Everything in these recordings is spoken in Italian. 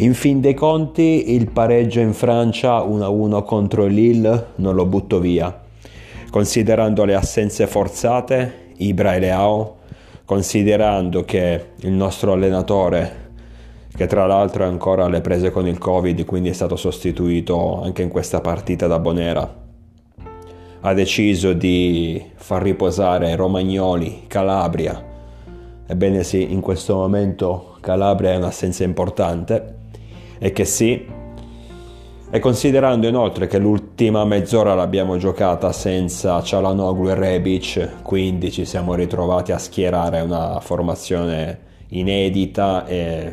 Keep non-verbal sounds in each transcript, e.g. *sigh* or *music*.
In fin dei conti il pareggio in Francia 1-1 contro Lille non lo butto via. Considerando le assenze forzate, Ibra e Leao, considerando che il nostro allenatore che tra l'altro è ancora alle prese con il Covid, quindi è stato sostituito anche in questa partita da Bonera. Ha deciso di far riposare Romagnoli, Calabria. Ebbene sì, in questo momento Calabria è un'assenza importante e che sì, e considerando inoltre che l'ultima mezz'ora l'abbiamo giocata senza Cialanoglu e Rebic, quindi ci siamo ritrovati a schierare una formazione inedita e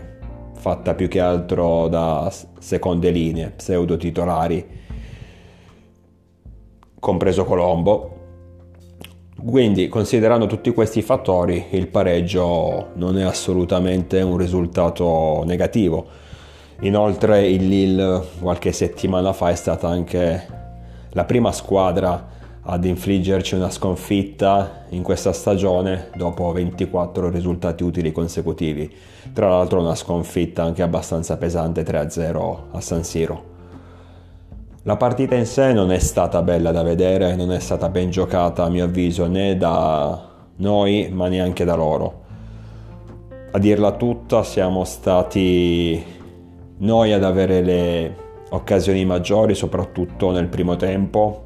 fatta più che altro da seconde linee, pseudo titolari, compreso Colombo. Quindi, considerando tutti questi fattori, il pareggio non è assolutamente un risultato negativo. Inoltre, il Lille qualche settimana fa è stata anche la prima squadra ad infliggerci una sconfitta in questa stagione dopo 24 risultati utili consecutivi. Tra l'altro una sconfitta anche abbastanza pesante 3-0 a San Siro. La partita in sé non è stata bella da vedere, non è stata ben giocata a mio avviso né da noi ma neanche da loro. A dirla tutta siamo stati noi ad avere le occasioni maggiori soprattutto nel primo tempo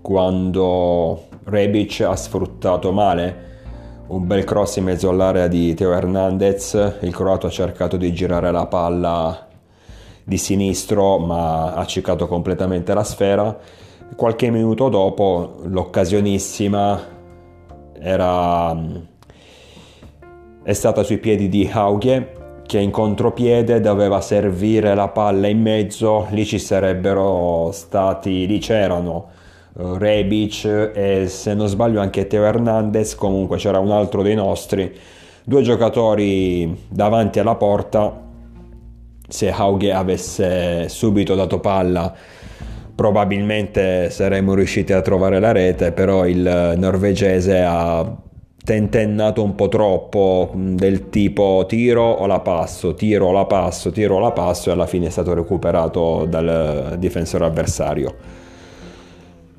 quando Rebic ha sfruttato male un bel cross in mezzo all'area di Teo Hernandez, il croato ha cercato di girare la palla di sinistro ma ha ciccato completamente la sfera. Qualche minuto dopo l'occasionissima era, è stata sui piedi di Hauge che in contropiede doveva servire la palla in mezzo, lì ci sarebbero stati, lì c'erano eh, Rebic e se non sbaglio anche Teo Hernandez, comunque c'era un altro dei nostri, due giocatori davanti alla porta, se Hauge avesse subito dato palla probabilmente saremmo riusciti a trovare la rete, però il norvegese ha tentennato un po' troppo del tipo tiro o la passo, tiro o la passo, tiro o la passo e alla fine è stato recuperato dal difensore avversario.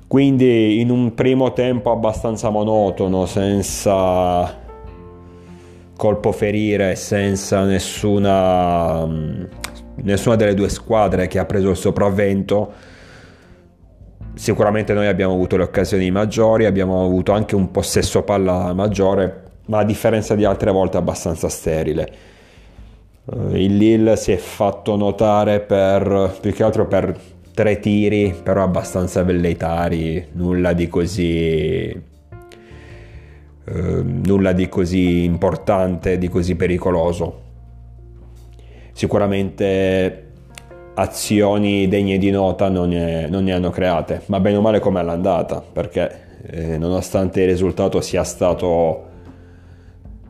Quindi in un primo tempo abbastanza monotono, senza colpo ferire, senza nessuna, nessuna delle due squadre che ha preso il sopravvento. Sicuramente noi abbiamo avuto le occasioni maggiori, abbiamo avuto anche un possesso palla maggiore, ma a differenza di altre volte abbastanza sterile. Eh, il Lille si è fatto notare per più che altro per tre tiri, però abbastanza velleitari, nulla di così eh, nulla di così importante, di così pericoloso. Sicuramente azioni degne di nota non ne, non ne hanno create, ma bene o male come all'andata, perché eh, nonostante il risultato sia stato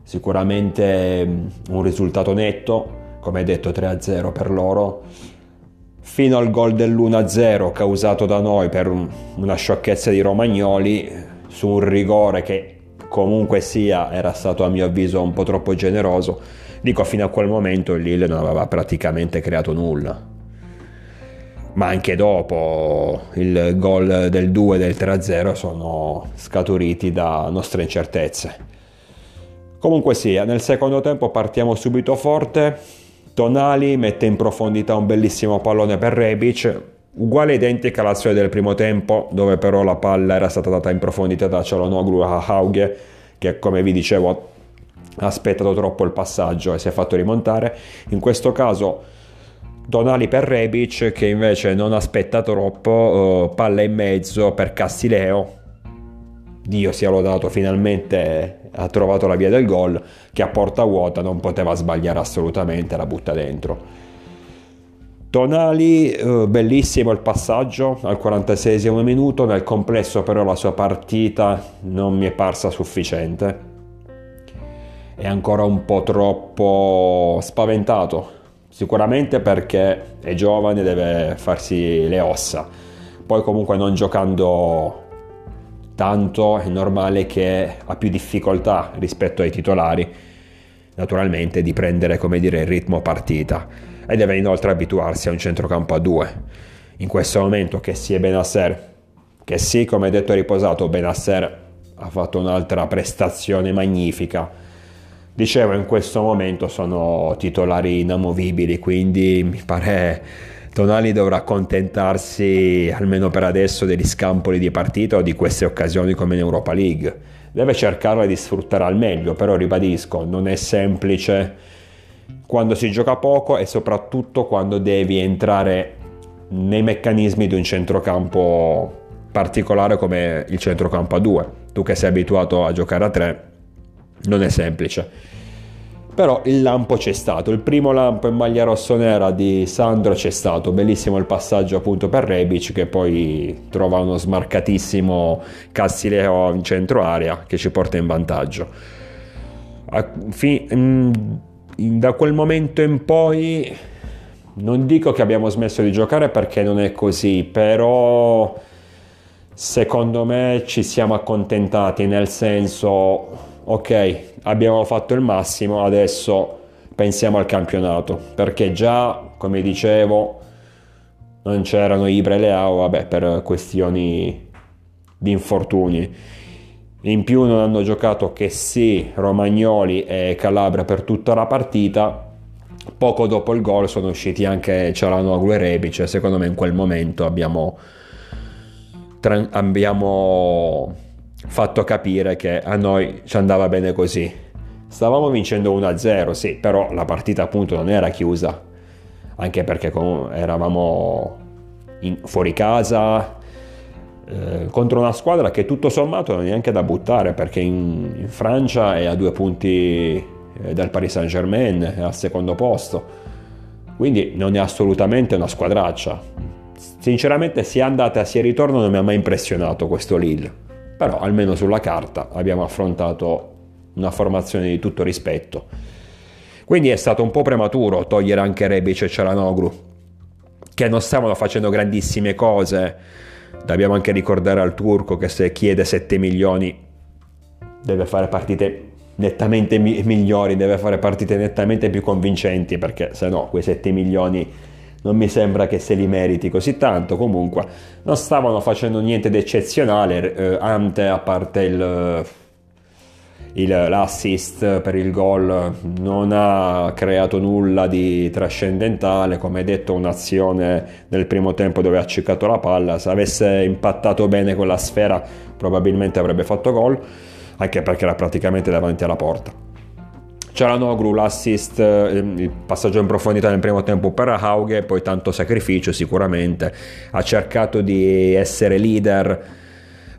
sicuramente mm, un risultato netto, come detto 3-0 per loro, fino al gol dell'1-0 causato da noi per una sciocchezza di Romagnoli su un rigore che comunque sia era stato a mio avviso un po' troppo generoso dico fino a quel momento il Lille non aveva praticamente creato nulla ma anche dopo il gol del 2 e del 3-0 sono scaturiti da nostre incertezze comunque sia nel secondo tempo partiamo subito forte Tonali mette in profondità un bellissimo pallone per Rebic, uguale identica all'azione del primo tempo, dove però la palla era stata data in profondità da Cialanoglu a Hauge, che come vi dicevo ha aspettato troppo il passaggio e si è fatto rimontare. In questo caso Donali per Rebic che invece non aspetta troppo, uh, palla in mezzo per Castileo. Dio sia lodato, finalmente ha trovato la via del gol che a porta vuota non poteva sbagliare assolutamente, la butta dentro. Tonali, eh, bellissimo il passaggio al 46 minuto, nel complesso però la sua partita non mi è parsa sufficiente. È ancora un po' troppo spaventato, sicuramente perché è giovane, deve farsi le ossa. Poi comunque non giocando tanto è normale che ha più difficoltà rispetto ai titolari, naturalmente, di prendere come dire, il ritmo partita. e deve inoltre abituarsi a un centrocampo a due. In questo momento che sia Benasser, che sì, come detto riposato, Benasser ha fatto un'altra prestazione magnifica. Dicevo, in questo momento sono titolari inamovibili, quindi mi pare Tonali dovrà accontentarsi almeno per adesso degli scampoli di partita o di queste occasioni come in Europa League. Deve cercarle di sfruttare al meglio, però ribadisco, non è semplice quando si gioca poco e soprattutto quando devi entrare nei meccanismi di un centrocampo particolare come il centrocampo a 2. Tu che sei abituato a giocare a 3, non è semplice. Però il lampo c'è stato, il primo lampo in maglia rossonera di Sandro c'è stato, bellissimo il passaggio appunto per Rebic che poi trova uno smarcatissimo Cassileo in centro area che ci porta in vantaggio. Da quel momento in poi non dico che abbiamo smesso di giocare perché non è così, però secondo me ci siamo accontentati nel senso, ok, abbiamo fatto il massimo, adesso pensiamo al campionato, perché già, come dicevo, non c'erano Ibra e Leao, vabbè, per questioni di infortuni. In più non hanno giocato che sì Romagnoli e Calabria per tutta la partita, poco dopo il gol sono usciti anche Cialanoglu e Rebic secondo me in quel momento abbiamo, abbiamo fatto capire che a noi ci andava bene così stavamo vincendo 1-0 sì però la partita appunto non era chiusa anche perché eravamo in, fuori casa eh, contro una squadra che tutto sommato non è neanche da buttare perché in, in Francia è a due punti eh, dal Paris Saint Germain, è al secondo posto. Quindi non è assolutamente una squadraccia. Sinceramente sia andata sia ritorno non mi ha mai impressionato questo Lille, però almeno sulla carta abbiamo affrontato una formazione di tutto rispetto. Quindi è stato un po' prematuro togliere anche Rebic e Cialanoglu, che non stavano facendo grandissime cose. Dobbiamo anche ricordare al turco che se chiede 7 milioni deve fare partite nettamente mi- migliori, deve fare partite nettamente più convincenti perché se no quei 7 milioni non mi sembra che se li meriti così tanto. Comunque non stavano facendo niente di eccezionale, eh, Ante a parte il, il, l'assist per il gol non ha creato nulla di trascendentale, come detto un'azione nel primo tempo dove ha ciccato la palla, se avesse impattato bene con la sfera probabilmente avrebbe fatto gol anche perché era praticamente davanti alla porta. Cialanoglu l'assist, eh, il passaggio in profondità nel primo tempo per Hauge, poi tanto sacrificio sicuramente, ha cercato di essere leader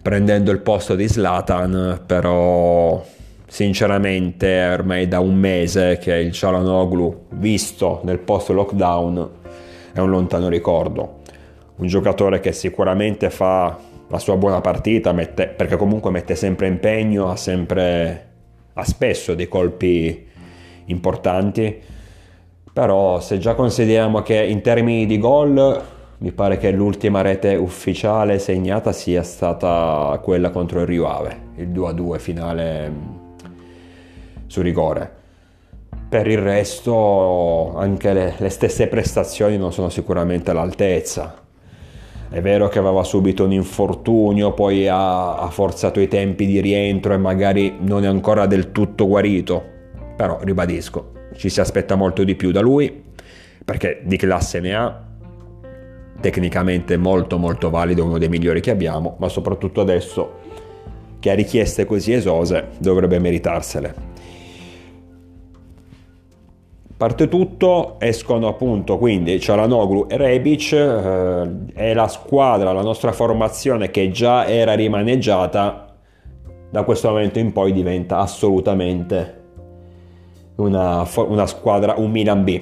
prendendo il posto di Slatan, però sinceramente ormai da un mese che il Cialanoglu, visto nel post lockdown, è un lontano ricordo. Un giocatore che sicuramente fa la sua buona partita, mette, perché comunque mette sempre impegno, ha sempre, ha spesso dei colpi importanti, però se già consideriamo che in termini di gol mi pare che l'ultima rete ufficiale segnata sia stata quella contro il Rio Ave, il 2-2 finale mm, su rigore. Per il resto anche le, le stesse prestazioni non sono sicuramente all'altezza è vero che aveva subito un infortunio, poi ha, ha forzato i tempi di rientro e magari non è ancora del tutto guarito, però ribadisco, ci si aspetta molto di più da lui, perché di classe ne ha, tecnicamente molto molto valido, uno dei migliori che abbiamo, ma soprattutto adesso che ha richieste così esose dovrebbe meritarsele. Parte tutto, escono appunto quindi Cialanoglu e Rebic, eh, è la squadra, la nostra formazione che già era rimaneggiata, da questo momento in poi diventa assolutamente una, una squadra, un Milan B.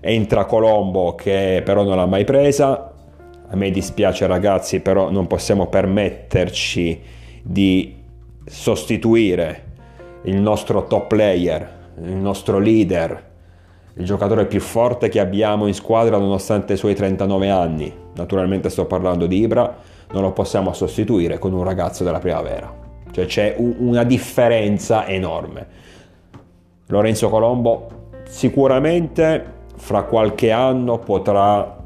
Entra Colombo che però non l'ha mai presa, a me dispiace ragazzi, però non possiamo permetterci di sostituire il nostro top player, il nostro leader, il giocatore più forte che abbiamo in squadra nonostante i suoi 39 anni. Naturalmente sto parlando di Ibra, non lo possiamo sostituire con un ragazzo della primavera. Cioè c'è una differenza enorme. Lorenzo Colombo sicuramente fra qualche anno potrà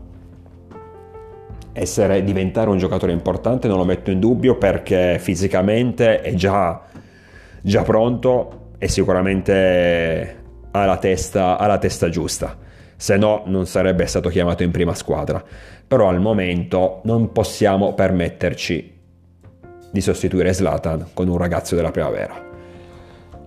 essere, diventare un giocatore importante, non lo metto in dubbio perché fisicamente è già, già pronto e sicuramente ha la, testa, ha la testa giusta, se no non sarebbe stato chiamato in prima squadra. Però al momento non possiamo permetterci di sostituire Slatan con un ragazzo della primavera.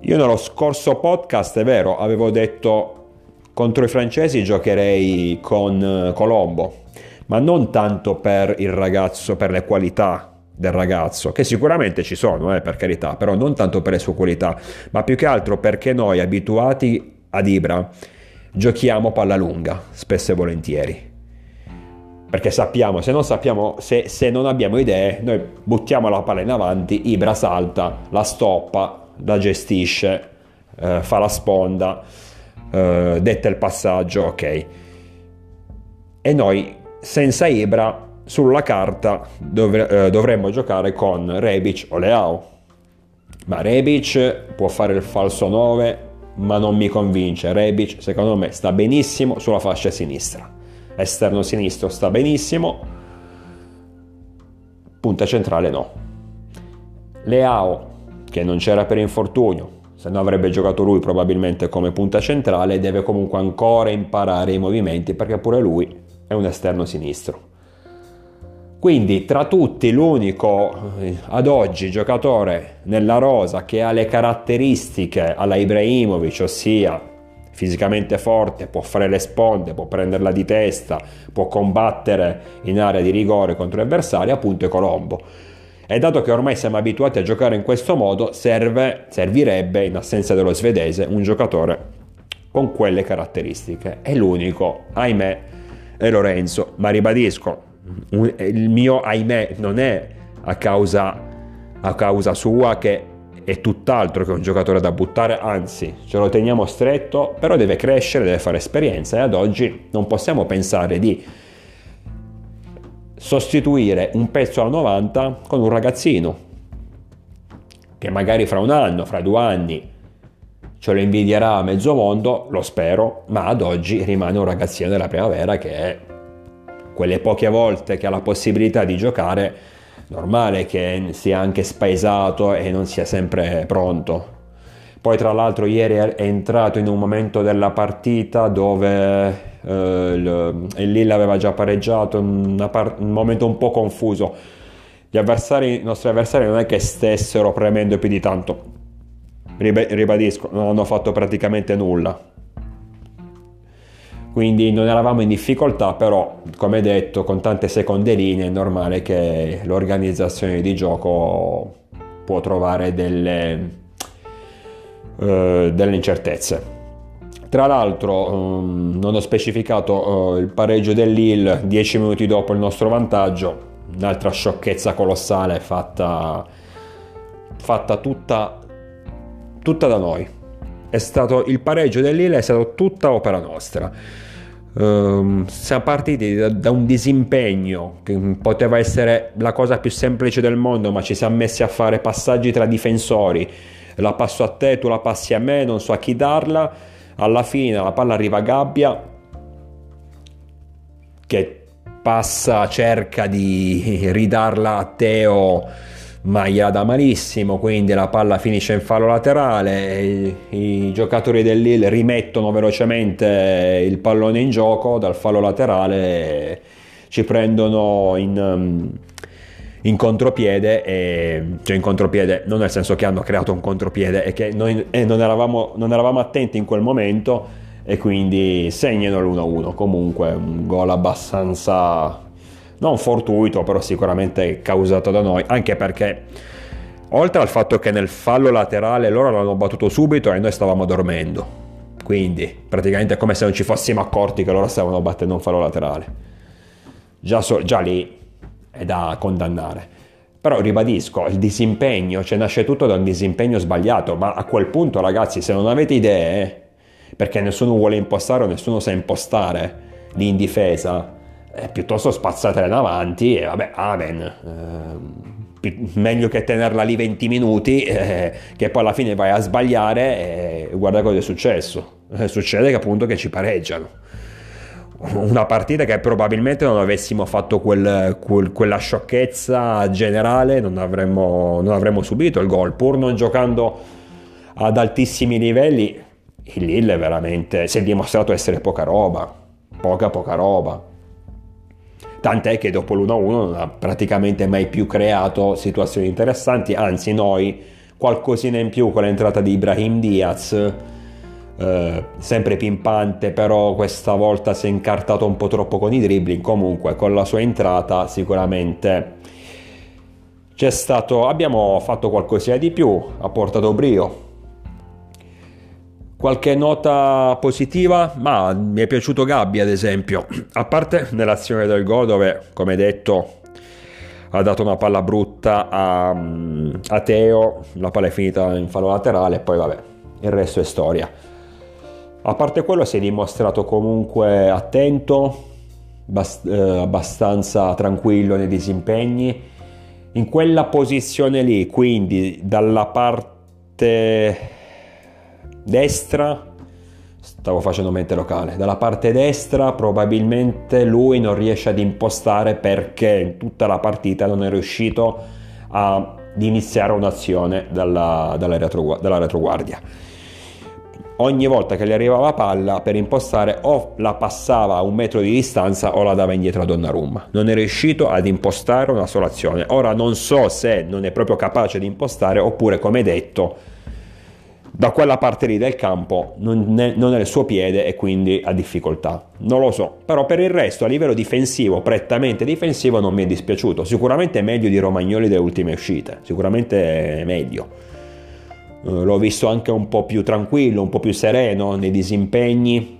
Io nello scorso podcast, è vero, avevo detto contro i francesi giocherei con Colombo, ma non tanto per il ragazzo, per le qualità del ragazzo, che sicuramente ci sono, eh, per carità, però non tanto per le sue qualità, ma più che altro perché noi abituati ad Ibra giochiamo palla lunga, spesso e volentieri. Perché sappiamo, se non sappiamo, se, se non abbiamo idee, noi buttiamo la palla in avanti, Ibra salta, la stoppa, la gestisce, eh, fa la sponda, eh, detta il passaggio, ok. E noi senza Ibra sulla carta dovre, eh, dovremmo giocare con Rebic o Leao. Ma Rebic può fare il falso 9, ma non mi convince. Rebic secondo me sta benissimo sulla fascia sinistra. Esterno sinistro sta benissimo, punta centrale no. Leao, che non c'era per infortunio, se no avrebbe giocato lui probabilmente come punta centrale, deve comunque ancora imparare i movimenti perché pure lui è un esterno sinistro. Quindi tra tutti l'unico eh, ad oggi giocatore nella rosa che ha le caratteristiche alla Ibrahimovic, ossia fisicamente forte, può fare le sponde, può prenderla di testa, può combattere in area di rigore contro gli avversari, appunto è Colombo. E dato che ormai siamo abituati a giocare in questo modo, serve, servirebbe, in assenza dello svedese, un giocatore con quelle caratteristiche. È l'unico, ahimè, è Lorenzo, ma ribadisco, il mio ahimè non è a causa, a causa sua che è tutt'altro che un giocatore da buttare, anzi ce lo teniamo stretto, però deve crescere, deve fare esperienza e ad oggi non possiamo pensare di sostituire un pezzo a 90 con un ragazzino che magari fra un anno, fra due anni ce lo invidierà mezzo mondo, lo spero, ma ad oggi rimane un ragazzino della primavera che è quelle poche volte che ha la possibilità di giocare, normale che sia anche spaesato e non sia sempre pronto. Poi tra l'altro ieri è entrato in un momento della partita dove il, il Lille aveva già pareggiato, par- un momento un po' confuso. Avversari, i nostri avversari non è che stessero premendo più di tanto, ribadisco, non hanno fatto praticamente nulla. Quindi non eravamo in difficoltà, però come detto, con tante seconde linee è normale che l'organizzazione di gioco può trovare delle, uh, delle incertezze. Tra l'altro um, non ho specificato uh, il pareggio dell'Ill 10 minuti dopo il nostro vantaggio, un'altra sciocchezza colossale fatta, fatta tutta tutta da noi. È stato il pareggio dell'Ile è stato tutta opera nostra. Um, siamo partiti da, da, un disimpegno che poteva essere la cosa più semplice del mondo, ma ci siamo messi a fare passaggi tra difensori. La passo a te, tu la passi a me, non so a chi darla. Alla fine la palla arriva a Gabbia che passa, cerca di ridarla a Teo ma gliela dà malissimo, quindi la palla finisce in fallo laterale, i, i giocatori dell'Ill rimettono velocemente il pallone in gioco dal fallo laterale, ci prendono in, in contropiede, e, cioè in contropiede non nel senso che hanno creato un contropiede, è che noi eh, non, eravamo, non eravamo attenti in quel momento e quindi segnano l'1-1, comunque un gol abbastanza non fortuito, però sicuramente causato da noi, anche perché oltre al fatto che nel fallo laterale loro l'hanno battuto subito e noi stavamo dormendo. Quindi praticamente è come se non ci fossimo accorti che loro stavano battendo un fallo laterale. Già, so, già lì è da condannare. Però ribadisco, il disimpegno, cioè nasce tutto da un disimpegno sbagliato, ma a quel punto ragazzi se non avete idee, perché nessuno vuole impostare o nessuno sa impostare lì in eh, piuttosto spazzatela in avanti e vabbè, amen. Eh, meglio che tenerla lì 20 minuti, *laughs* eh, che poi alla fine vai a sbagliare e guarda cosa è successo. Eh, succede che appunto che ci pareggiano. Una partita che probabilmente non avessimo fatto quel, quel, quella sciocchezza generale non avremmo, non avremmo subito il gol, pur non giocando ad altissimi livelli, il Lille veramente si è dimostrato essere poca roba, poca poca roba. Tant'è che dopo l'1-1 non ha praticamente mai più creato situazioni interessanti, anzi noi qualcosina in più con l'entrata di Ibrahim Diaz eh, sempre pimpante, però questa volta si è incartato un po' troppo con i dribbling. Comunque, con la sua entrata, sicuramente c'è stato. Abbiamo fatto qualcosina di più, ha portato brio. Qualche nota positiva? Ma mi è piaciuto Gabbi, ad esempio, a parte nell'azione del gol, dove, come detto, ha dato una palla brutta a, a Teo, la palla è finita in fallo laterale, e poi vabbè, il resto è storia. A parte quello si è dimostrato comunque attento, bast- eh, abbastanza tranquillo nei disimpegni. In quella posizione lì, quindi dalla parte destra, stavo facendo mente locale, dalla parte destra probabilmente lui non riesce ad impostare perché in tutta la partita non è riuscito ad iniziare un'azione dalla, dalla, retro, dalla retroguardia ogni volta che gli arrivava palla per impostare o la passava a un metro di distanza o la dava indietro a Donnarumma. Non è riuscito ad impostare una sola azione. Ora non so se non è proprio capace di impostare oppure come detto da quella parte lì del campo non è, non è il suo piede e quindi ha difficoltà. Non lo so, però per il resto a livello difensivo, prettamente difensivo non mi è dispiaciuto. Sicuramente è meglio di Romagnoli delle ultime uscite, sicuramente è meglio l'ho visto anche un po' più tranquillo, un po' più sereno nei disimpegni.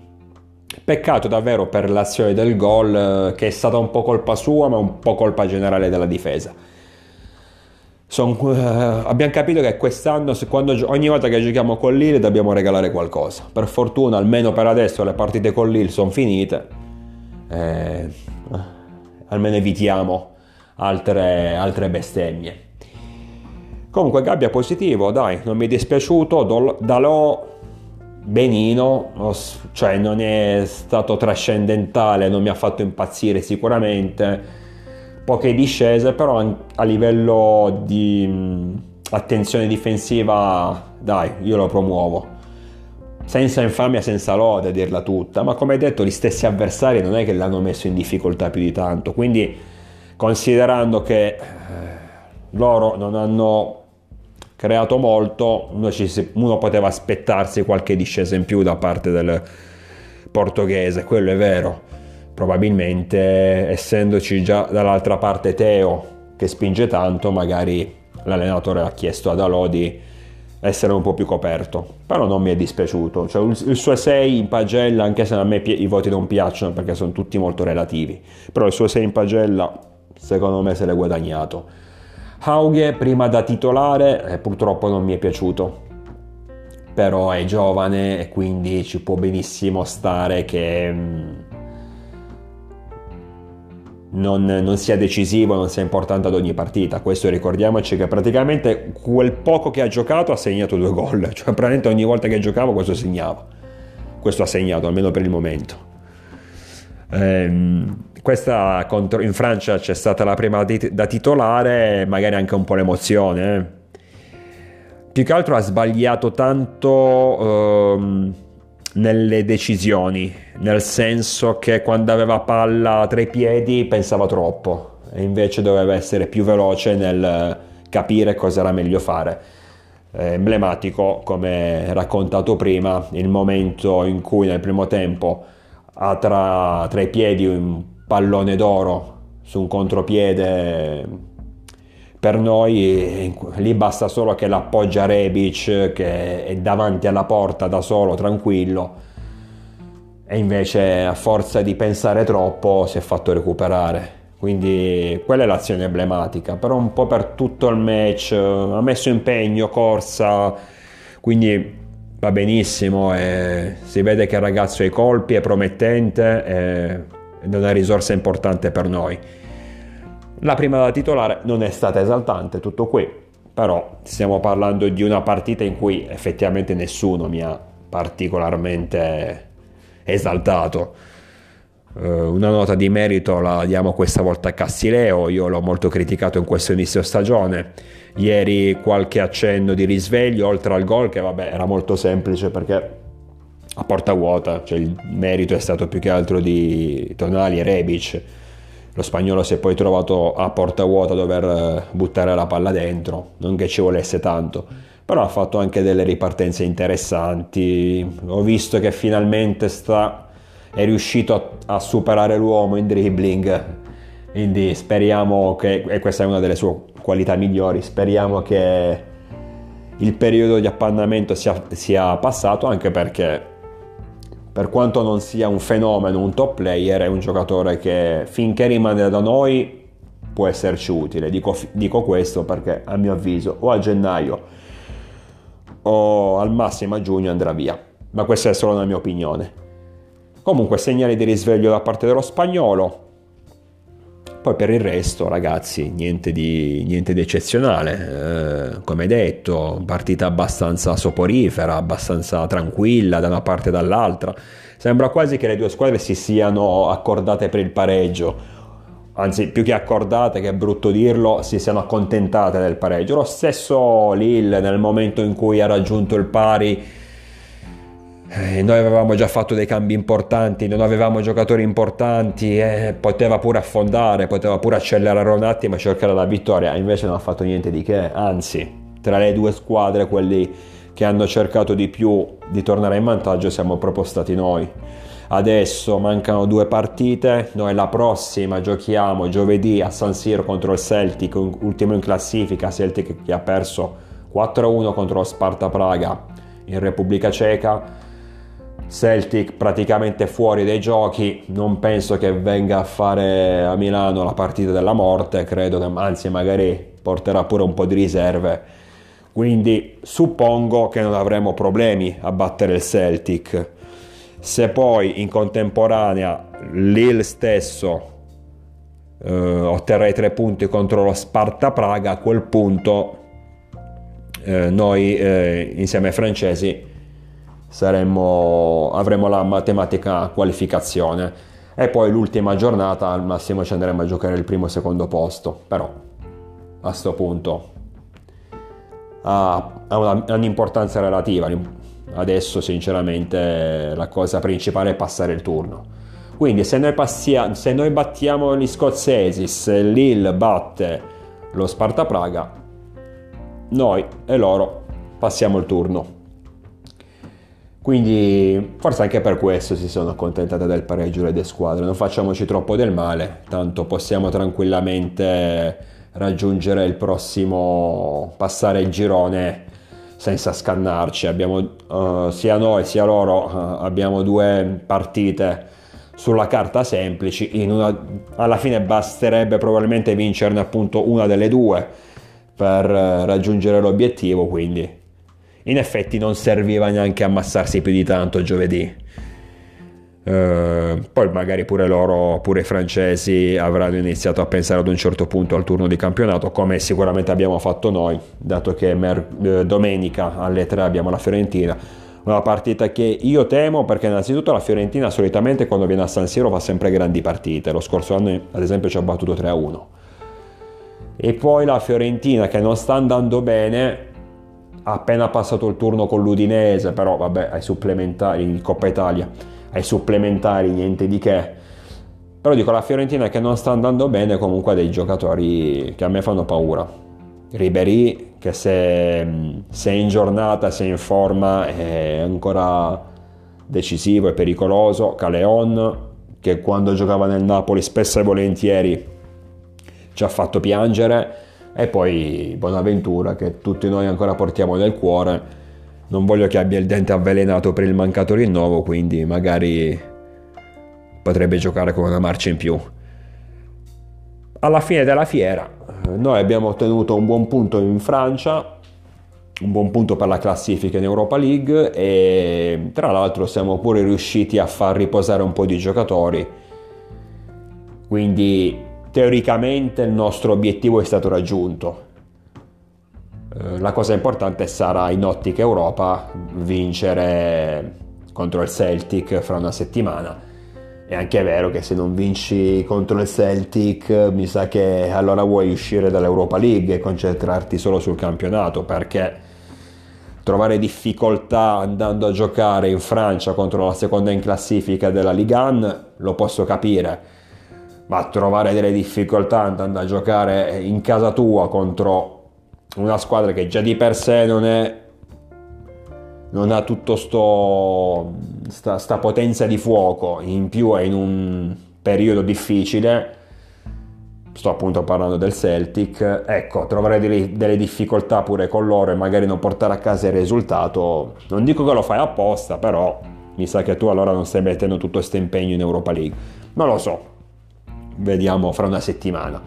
Peccato davvero per l'azione del gol, eh, che è stata un po' colpa sua, ma un po' colpa generale della difesa. Son, uh, abbiamo capito che quest'anno, quando, ogni volta che giochiamo con Lille, dobbiamo regalare qualcosa. Per fortuna, almeno per adesso, le partite con Lille sono finite. Eh, almeno evitiamo altre, altre bestemmie. Comunque Gabbia positivo, dai, non mi è dispiaciuto, Dalò benino, cioè non è stato trascendentale, non mi ha fatto impazzire sicuramente, poche discese, però a livello di attenzione difensiva, dai, io lo promuovo. Senza infamia, senza lode, a dirla tutta, ma come detto, gli stessi avversari non è che l'hanno messo in difficoltà più di tanto, quindi considerando che eh, loro non hanno creato molto, uno, ci, uno poteva aspettarsi qualche discesa in più da parte del portoghese, quello è vero. Probabilmente essendoci già dall'altra parte Teo che spinge tanto, magari l'allenatore ha chiesto ad Alò di essere un po' più coperto, però non mi è dispiaciuto. Cioè, il suo 6 in pagella, anche se a me i voti non piacciono perché sono tutti molto relativi, però il suo 6 in pagella secondo me se l'è guadagnato Haughe prima da titolare eh, purtroppo non mi è piaciuto, però è giovane e quindi ci può benissimo stare che mm, non, non, sia decisivo, non sia importante ad ogni partita. Questo ricordiamoci che praticamente quel poco che ha giocato ha segnato due gol, *laughs* cioè praticamente ogni volta che giocava questo segnava. Questo ha segnato, almeno per il momento. Ehm, questa contro, in Francia c'è stata la prima da titolare, magari anche un po' l'emozione. Eh. Più che altro ha sbagliato tanto ehm, nelle decisioni, nel senso che quando aveva palla tra i piedi pensava troppo e invece doveva essere più veloce nel capire cosa era meglio fare. È emblematico, come raccontato prima, il momento in cui nel primo tempo ha tra, tra i piedi un pallone d'oro su un contropiede per noi lì basta solo che l'appoggia Rebic che è davanti alla porta da solo tranquillo. E invece a forza di pensare troppo si è fatto recuperare. Quindi quella è l'azione emblematica. Però un po' per tutto il match ha messo impegno corsa quindi va benissimo si vede che il ragazzo ha i colpi è promettente e ed è una risorsa importante per noi. La prima da titolare non è stata esaltante, tutto qui, però stiamo parlando di una partita in cui effettivamente nessuno mi ha particolarmente esaltato. una nota di merito la diamo questa volta a Castileo, io l'ho molto criticato in questo inizio stagione. Ieri qualche accenno di risveglio oltre al gol che vabbè era molto semplice perché a porta vuota, cioè il merito è stato più che altro di Tonali e Rebic. Lo spagnolo si è poi trovato a porta vuota a dover eh, buttare la palla dentro, non che ci volesse tanto, però ha fatto anche delle ripartenze interessanti. Ho visto che finalmente sta, è riuscito a, a superare l'uomo in dribbling, quindi speriamo che, e questa è una delle sue qualità migliori, speriamo che il periodo di appannamento sia, sia passato anche perché per quanto non sia un fenomeno, un top player, è un giocatore che finché rimane da noi può esserci utile. Dico, dico questo perché a mio avviso o a gennaio o al massimo a giugno andrà via. Ma questa è solo una mia opinione. Comunque segnali di risveglio da parte dello spagnolo. Poi per il resto, ragazzi, niente di, niente di eccezionale. Eh, come detto, partita abbastanza soporifera, abbastanza tranquilla da una parte e dall'altra. Sembra quasi che le due squadre si siano accordate per il pareggio. Anzi, più che accordate, che è brutto dirlo, si siano accontentate del pareggio. Lo stesso Lille nel momento in cui ha raggiunto il pari eh, noi avevamo già fatto dei cambi importanti, non avevamo giocatori importanti, eh, poteva pure affondare, poteva pure accelerare un attimo e cercare la vittoria, invece non ha fatto niente di che, anzi, tra le due squadre, quelli che hanno cercato di più di tornare in vantaggio, siamo proprio stati noi. Adesso mancano due partite, noi la prossima giochiamo giovedì a San Siro contro il Celtic, ultimo in classifica, Celtic che ha perso 4-1 contro Sparta Praga in Repubblica Ceca Celtic praticamente fuori dai giochi, non penso che venga a fare a Milano la partita della morte, credo che anzi magari porterà pure un po' di riserve, quindi suppongo che non avremo problemi a battere il Celtic. Se poi in contemporanea Lille stesso eh, otterrà i tre punti contro lo Sparta Praga, a quel punto eh, noi eh, insieme ai francesi saremmo, avremo la matematica qualificazione. E poi l'ultima giornata al massimo ci andremo a giocare il primo e secondo posto. Però a questo punto ha, ha, una, ha un'importanza relativa. Adesso sinceramente la cosa principale è passare il turno. Quindi se noi, passia, se noi battiamo gli scozzesi se Lille batte lo Sparta Praga noi e loro passiamo il turno quindi forse anche per questo si sono accontentate del pareggio le due squadre. Non facciamoci troppo del male, tanto possiamo tranquillamente raggiungere il prossimo, passare il girone senza scannarci. Abbiamo, uh, sia noi sia loro uh, abbiamo due partite sulla carta semplici. Una, alla fine basterebbe probabilmente vincerne appunto una delle due per uh, raggiungere l'obiettivo. Quindi in effetti non serviva neanche ammassarsi più di tanto giovedì. Uh, poi magari pure loro, pure i francesi avranno iniziato a pensare ad un certo punto al turno di campionato, come sicuramente abbiamo fatto noi, dato che mer- eh, domenica alle 3 abbiamo la Fiorentina. Una partita che io temo perché innanzitutto la Fiorentina solitamente quando viene a San Siro fa sempre grandi partite, lo scorso anno ad esempio ci ha battuto 3-1. E poi la Fiorentina che non sta andando bene ha appena passato il turno con l'Udinese, però vabbè, ai supplementari in Coppa Italia, ai supplementari niente di che. Però dico la Fiorentina che non sta andando bene, comunque ha dei giocatori che a me fanno paura. Ribery che se, se è in giornata, se è in forma è ancora decisivo e pericoloso. Caleon che quando giocava nel Napoli spesso e volentieri ci ha fatto piangere e poi Bonaventura che tutti noi ancora portiamo nel cuore. Non voglio che abbia il dente avvelenato per il mancato rinnovo, quindi magari potrebbe giocare con una marcia in più. Alla fine della fiera noi abbiamo ottenuto un buon punto in Francia, un buon punto per la classifica in Europa League e tra l'altro siamo pure riusciti a far riposare un po' di giocatori. Quindi teoricamente il nostro obiettivo è stato raggiunto. Eh, la cosa importante sarà in ottica Europa vincere contro il Celtic fra una settimana. È anche vero che se non vinci contro il Celtic, mi sa che allora vuoi uscire dall'Europa League e concentrarti solo sul campionato, perché trovare difficoltà andando a giocare in Francia contro la seconda in classifica della Ligue 1 lo posso capire, ma trovare delle difficoltà andando a giocare in casa tua contro una squadra che già di per sé non è non ha tutto sto sta, sta potenza di fuoco. In più è in un periodo difficile. Sto appunto parlando del Celtic. Ecco trovare delle, delle, difficoltà pure con loro e magari non portare a casa il risultato. Non dico che lo fai apposta però mi sa che tu allora non stai mettendo tutto questo impegno in Europa League. Non lo so vediamo fra una settimana.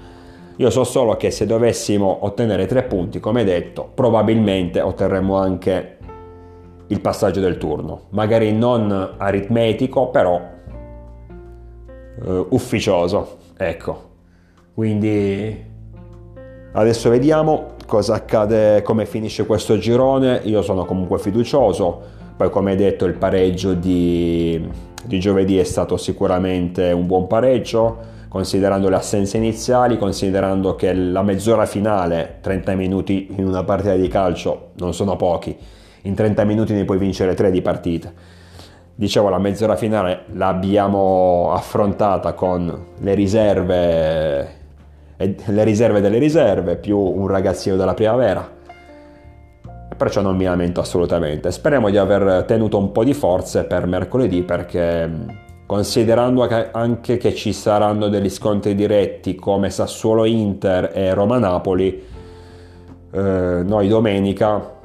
Io so solo che se dovessimo ottenere tre punti come detto probabilmente otterremo anche il passaggio del turno, magari non aritmetico, però uh, ufficioso, ecco. Quindi adesso vediamo cosa accade, come finisce questo girone, io sono comunque fiducioso, poi come detto il pareggio di, di giovedì è stato sicuramente un buon pareggio, considerando le assenze iniziali, considerando che la mezz'ora finale, 30 minuti in una partita di calcio, non sono pochi, in 30 minuti ne puoi vincere 3 di partita. Dicevo, la mezz'ora finale l'abbiamo affrontata con le riserve, le riserve delle riserve, più un ragazzino della primavera. Perciò non mi lamento assolutamente. Speriamo di aver tenuto un po' di forze per mercoledì perché considerando anche che ci saranno degli scontri diretti come Sassuolo Inter e Roma Napoli, eh, noi domenica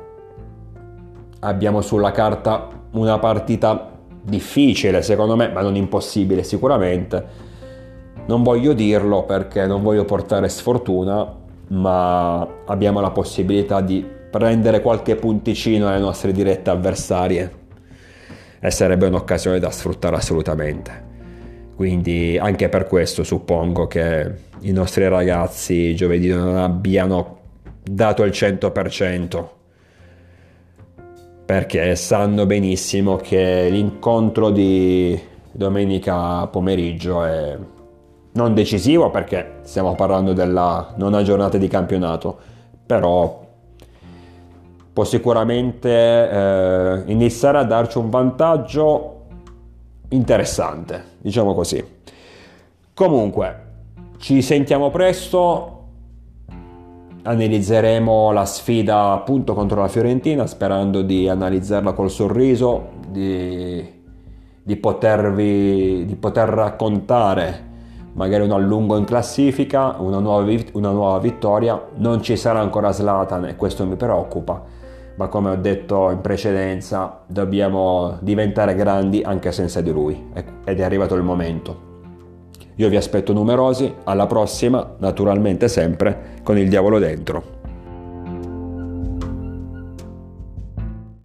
abbiamo sulla carta una partita difficile secondo me, ma non impossibile sicuramente. Non voglio dirlo perché non voglio portare sfortuna, ma abbiamo la possibilità di prendere qualche punticino alle nostre dirette avversarie e sarebbe un'occasione da sfruttare assolutamente. Quindi anche per questo suppongo che i nostri ragazzi giovedì non abbiano dato il 100% perché sanno benissimo che l'incontro di domenica pomeriggio è non decisivo perché stiamo parlando della nona giornata di campionato, però può sicuramente eh, iniziare a darci un vantaggio interessante, diciamo così. Comunque, ci sentiamo presto analizzeremo la sfida appunto contro la Fiorentina sperando di analizzarla col sorriso, di, di, potervi, di poter raccontare magari un allungo in classifica, una nuova, una nuova vittoria. Non ci sarà ancora Slatan e questo mi preoccupa, ma come ho detto in precedenza dobbiamo diventare grandi anche senza di lui ed è arrivato il momento. Io vi aspetto numerosi, alla prossima, naturalmente sempre con il diavolo dentro.